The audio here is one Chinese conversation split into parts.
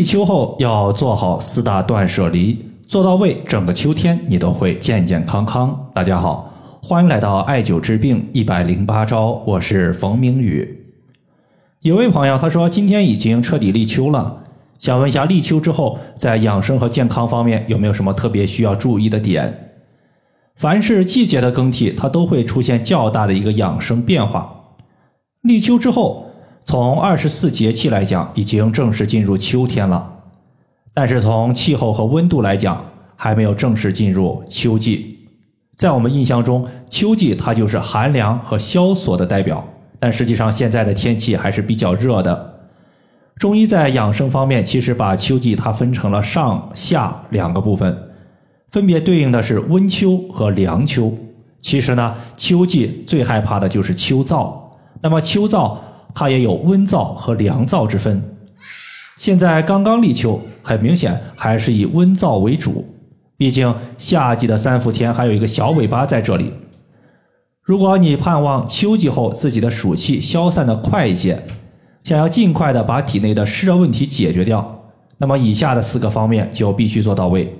立秋后要做好四大断舍离，做到位，整个秋天你都会健健康康。大家好，欢迎来到艾灸治病一百零八招，我是冯明宇。有位朋友他说今天已经彻底立秋了，想问一下立秋之后在养生和健康方面有没有什么特别需要注意的点？凡是季节的更替，它都会出现较大的一个养生变化。立秋之后。从二十四节气来讲，已经正式进入秋天了，但是从气候和温度来讲，还没有正式进入秋季。在我们印象中，秋季它就是寒凉和萧索的代表，但实际上现在的天气还是比较热的。中医在养生方面，其实把秋季它分成了上下两个部分，分别对应的是温秋和凉秋。其实呢，秋季最害怕的就是秋燥，那么秋燥。它也有温燥和凉燥之分。现在刚刚立秋，很明显还是以温燥为主。毕竟夏季的三伏天还有一个小尾巴在这里。如果你盼望秋季后自己的暑气消散的快一些，想要尽快的把体内的湿热问题解决掉，那么以下的四个方面就必须做到位。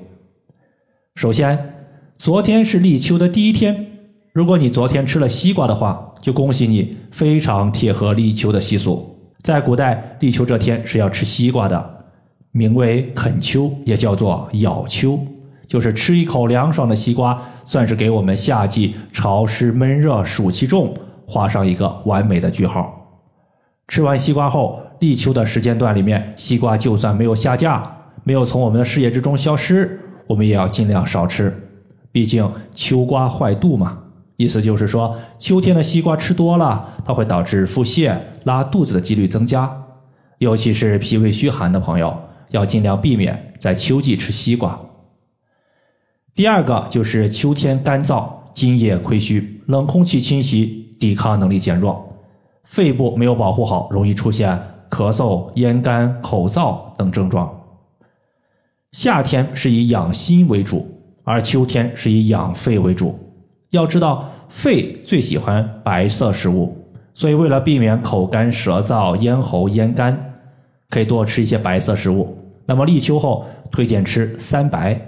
首先，昨天是立秋的第一天，如果你昨天吃了西瓜的话。就恭喜你，非常贴合立秋的习俗。在古代，立秋这天是要吃西瓜的，名为啃秋，也叫做咬秋，就是吃一口凉爽的西瓜，算是给我们夏季潮湿闷热、暑气重画上一个完美的句号。吃完西瓜后，立秋的时间段里面，西瓜就算没有下架，没有从我们的视野之中消失，我们也要尽量少吃，毕竟秋瓜坏肚嘛。意思就是说，秋天的西瓜吃多了，它会导致腹泻、拉肚子的几率增加。尤其是脾胃虚寒的朋友，要尽量避免在秋季吃西瓜。第二个就是秋天干燥，津液亏虚，冷空气侵袭，抵抗能力减弱，肺部没有保护好，容易出现咳嗽、咽干、口燥等症状。夏天是以养心为主，而秋天是以养肺为主。要知道，肺最喜欢白色食物，所以为了避免口干舌燥、咽喉咽干，可以多吃一些白色食物。那么立秋后推荐吃三白，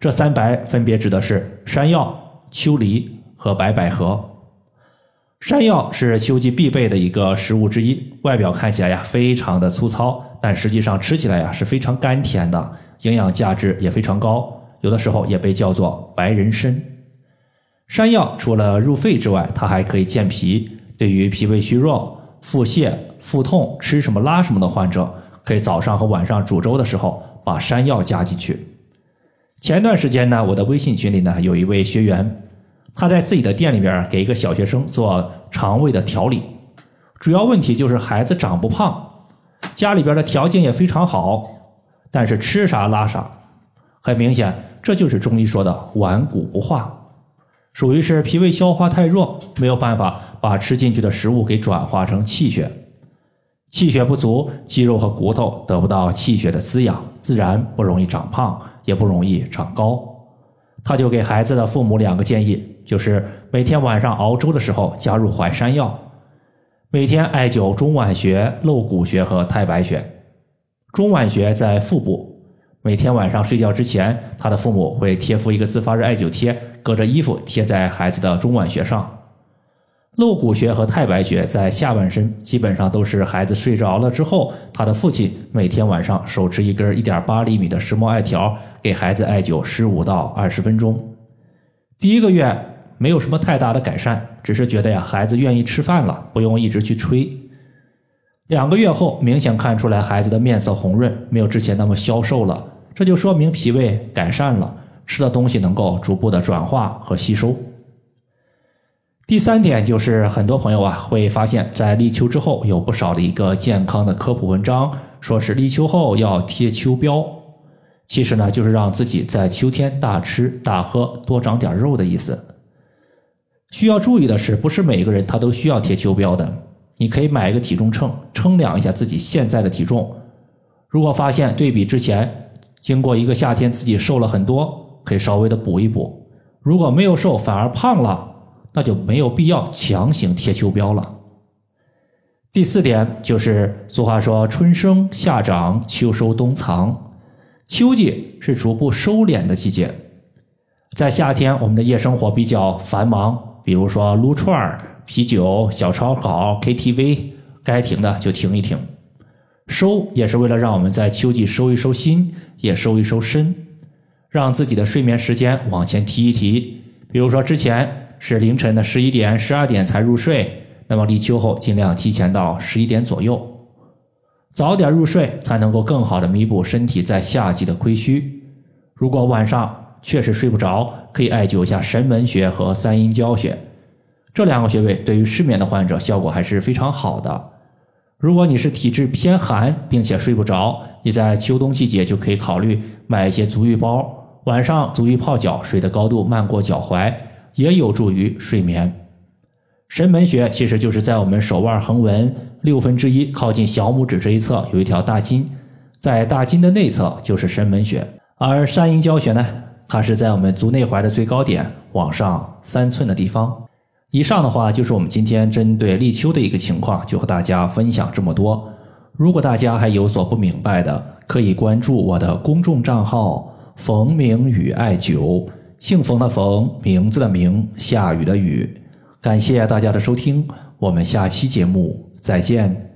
这三白分别指的是山药、秋梨和白百合。山药是秋季必备的一个食物之一，外表看起来呀非常的粗糙，但实际上吃起来呀是非常甘甜的，营养价值也非常高，有的时候也被叫做白人参。山药除了入肺之外，它还可以健脾。对于脾胃虚弱、腹泻、腹痛、吃什么拉什么的患者，可以早上和晚上煮粥的时候把山药加进去。前段时间呢，我的微信群里呢有一位学员，他在自己的店里边给一个小学生做肠胃的调理，主要问题就是孩子长不胖，家里边的条件也非常好，但是吃啥拉啥，很明显这就是中医说的顽固不化。属于是脾胃消化太弱，没有办法把吃进去的食物给转化成气血，气血不足，肌肉和骨头得不到气血的滋养，自然不容易长胖，也不容易长高。他就给孩子的父母两个建议，就是每天晚上熬粥的时候加入淮山药，每天艾灸中脘穴、露骨穴和太白穴。中脘穴在腹部。每天晚上睡觉之前，他的父母会贴敷一个自发热艾灸贴，隔着衣服贴在孩子的中脘穴上。露骨穴和太白穴在下半身，基本上都是孩子睡着了之后，他的父亲每天晚上手持一根一点八厘米的石墨艾条，给孩子艾灸十五到二十分钟。第一个月没有什么太大的改善，只是觉得呀，孩子愿意吃饭了，不用一直去吹。两个月后，明显看出来孩子的面色红润，没有之前那么消瘦了，这就说明脾胃改善了，吃的东西能够逐步的转化和吸收。第三点就是很多朋友啊会发现，在立秋之后有不少的一个健康的科普文章，说是立秋后要贴秋膘，其实呢就是让自己在秋天大吃大喝，多长点肉的意思。需要注意的是，不是每个人他都需要贴秋膘的。你可以买一个体重秤，称量一下自己现在的体重。如果发现对比之前，经过一个夏天自己瘦了很多，可以稍微的补一补。如果没有瘦反而胖了，那就没有必要强行贴秋膘了。第四点就是俗话说“春生夏长秋收冬藏”，秋季是逐步收敛的季节。在夏天，我们的夜生活比较繁忙，比如说撸串儿、啤酒、小烧烤、KTV，该停的就停一停。收也是为了让我们在秋季收一收心，也收一收身，让自己的睡眠时间往前提一提。比如说之前是凌晨的十一点、十二点才入睡。那么立秋后，尽量提前到十一点左右，早点入睡，才能够更好的弥补身体在夏季的亏虚。如果晚上确实睡不着，可以艾灸一下神门穴和三阴交穴，这两个穴位对于失眠的患者效果还是非常好的。如果你是体质偏寒，并且睡不着，你在秋冬季节就可以考虑买一些足浴包，晚上足浴泡脚，水的高度漫过脚踝，也有助于睡眠。神门穴其实就是在我们手腕横纹六分之一靠近小拇指这一侧有一条大筋，在大筋的内侧就是神门穴，而三阴交穴呢，它是在我们足内踝的最高点往上三寸的地方。以上的话就是我们今天针对立秋的一个情况，就和大家分享这么多。如果大家还有所不明白的，可以关注我的公众账号“冯明宇艾灸”，姓冯的冯，名字的名，下雨的雨。感谢大家的收听，我们下期节目再见。